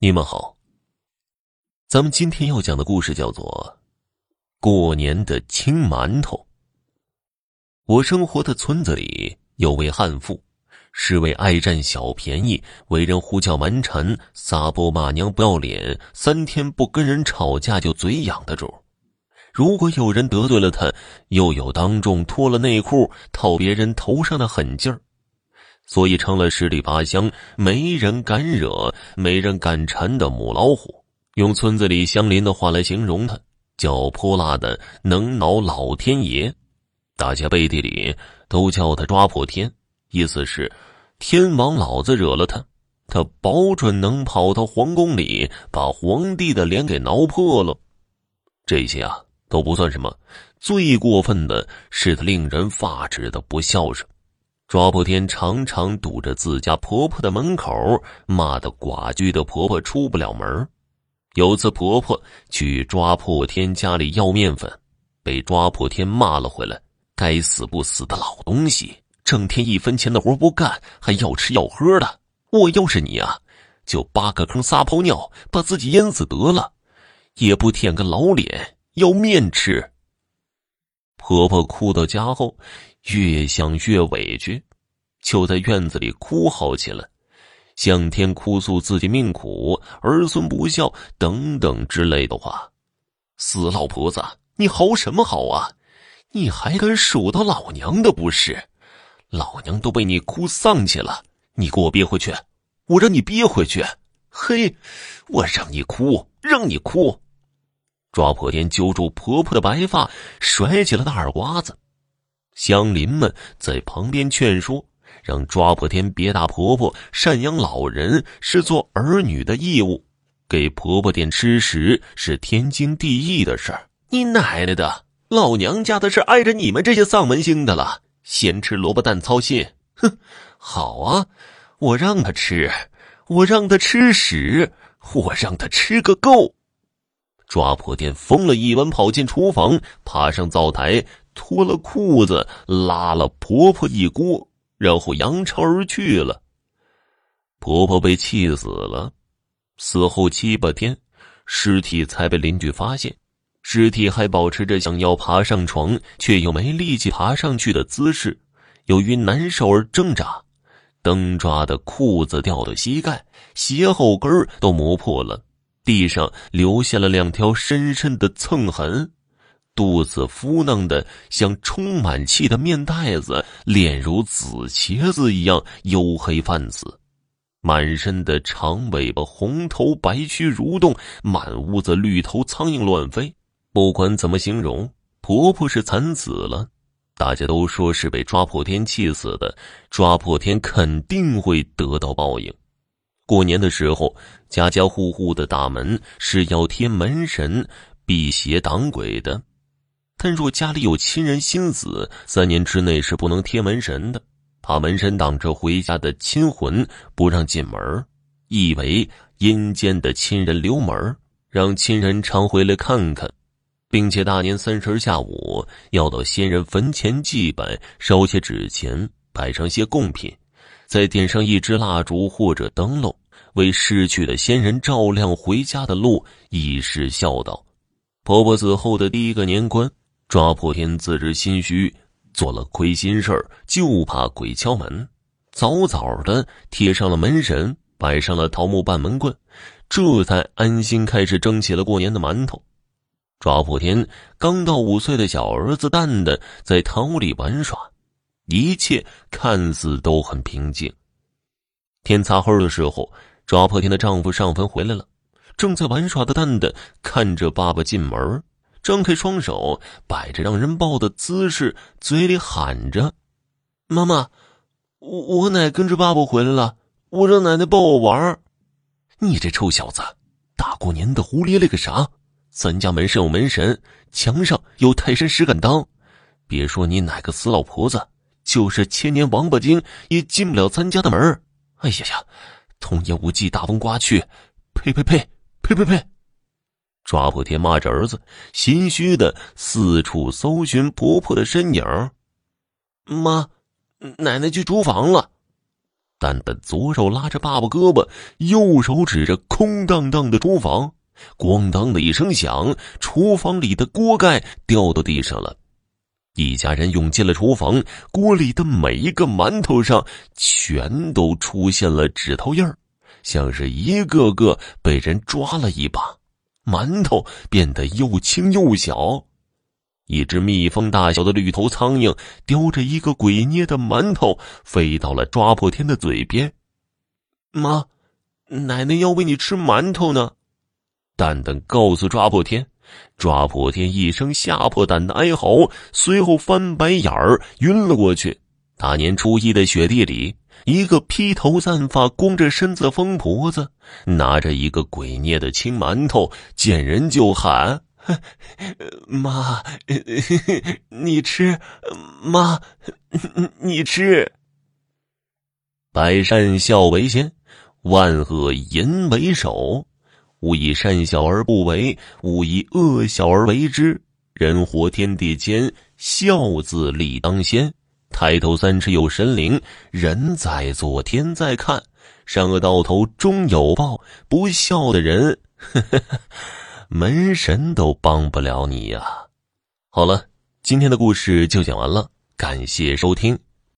你们好。咱们今天要讲的故事叫做《过年的青馒头》。我生活的村子里有位悍妇，是位爱占小便宜、为人胡搅蛮缠、撒泼骂娘、不要脸、三天不跟人吵架就嘴痒的主。如果有人得罪了他，又有当众脱了内裤套别人头上的狠劲儿。所以成了十里八乡没人敢惹、没人敢缠的母老虎。用村子里乡邻的话来形容他，叫泼辣的能挠老天爷。大家背地里都叫他抓破天，意思是天王老子惹了他，他保准能跑到皇宫里把皇帝的脸给挠破了。这些啊都不算什么，最过分的是他令人发指的不孝顺。抓破天常常堵着自家婆婆的门口，骂得寡居的婆婆出不了门。有次婆婆去抓破天家里要面粉，被抓破天骂了回来：“该死不死的老东西，整天一分钱的活不干，还要吃要喝的。我要是你啊，就扒个坑撒泡尿，把自己淹死得了，也不舔个老脸要面吃。”婆婆哭到家后。越想越委屈，就在院子里哭嚎起来，向天哭诉自己命苦、儿孙不孝等等之类的话。死老婆子，你嚎什么嚎啊？你还敢数到老娘的不是？老娘都被你哭丧气了，你给我憋回去！我让你憋回去！嘿，我让你哭，让你哭！抓破天揪住婆婆的白发，甩起了大耳刮子。乡邻们在旁边劝说，让抓破天别打婆婆，赡养老人是做儿女的义务，给婆婆点吃食是天经地义的事儿。你奶奶的，老娘家的事碍着你们这些丧门星的了，咸吃萝卜淡操心。哼，好啊，我让他吃，我让他吃屎，我让他吃个够。抓破天疯了一般跑进厨房，爬上灶台。脱了裤子，拉了婆婆一锅，然后扬长而去了。婆婆被气死了，死后七八天，尸体才被邻居发现。尸体还保持着想要爬上床却又没力气爬上去的姿势，由于难受而挣扎，蹬抓的裤子掉到膝盖，鞋后跟都磨破了，地上留下了两条深深的蹭痕。肚子浮弄的像充满气的面袋子，脸如紫茄子一样黝黑泛紫，满身的长尾巴，红头白须蠕动，满屋子绿头苍蝇乱飞。不管怎么形容，婆婆是惨死了。大家都说是被抓破天气死的，抓破天肯定会得到报应。过年的时候，家家户户的大门是要贴门神，辟邪挡鬼的。但若家里有亲人心死，三年之内是不能贴门神的，怕门神挡着回家的亲魂不让进门，意为阴间的亲人留门，让亲人常回来看看，并且大年三十下午要到先人坟前祭拜，烧些纸钱，摆上些贡品，再点上一支蜡烛或者灯笼，为逝去的先人照亮回家的路，以示孝道。婆婆死后的第一个年关。抓破天自知心虚，做了亏心事儿，就怕鬼敲门，早早的贴上了门神，摆上了桃木半门棍，这才安心开始蒸起了过年的馒头。抓破天刚到五岁的小儿子蛋蛋在堂屋里玩耍，一切看似都很平静。天擦黑的时候，抓破天的丈夫上坟回来了，正在玩耍的蛋蛋看着爸爸进门。张开双手，摆着让人抱的姿势，嘴里喊着：“妈妈，我我奶跟着爸爸回来了，我让奶奶抱我玩。”你这臭小子，大过年的胡咧咧个啥？咱家门上有门神，墙上有泰山石敢当。别说你哪个死老婆子，就是千年王八精也进不了咱家的门。哎呀呀，童言无忌，大风刮去，呸呸呸，呸呸呸！抓破天骂着儿子，心虚的四处搜寻婆婆的身影。妈，奶奶去厨房了。蛋蛋左手拉着爸爸胳膊，右手指着空荡荡的厨房，咣当的一声响，厨房里的锅盖掉到地上了。一家人涌进了厨房，锅里的每一个馒头上全都出现了指头印儿，像是一个个被人抓了一把，馒头变得又轻又小。一只蜜蜂大小的绿头苍蝇叼着一个鬼捏的馒头，飞到了抓破天的嘴边。妈，奶奶要喂你吃馒头呢。蛋蛋告诉抓破天，抓破天一声吓破胆的哀嚎，随后翻白眼儿晕了过去。大年初一的雪地里，一个披头散发、光着身子的疯婆子，拿着一个鬼捏的青馒头，见人就喊。妈，你吃，妈，你吃。百善孝为先，万恶淫为首。勿以善小而不为，勿以恶小而为之。人活天地间，孝字立当先。抬头三尺有神灵，人在做天在看。善恶到头终有报，不孝的人。呵呵呵门神都帮不了你呀！好了，今天的故事就讲完了，感谢收听。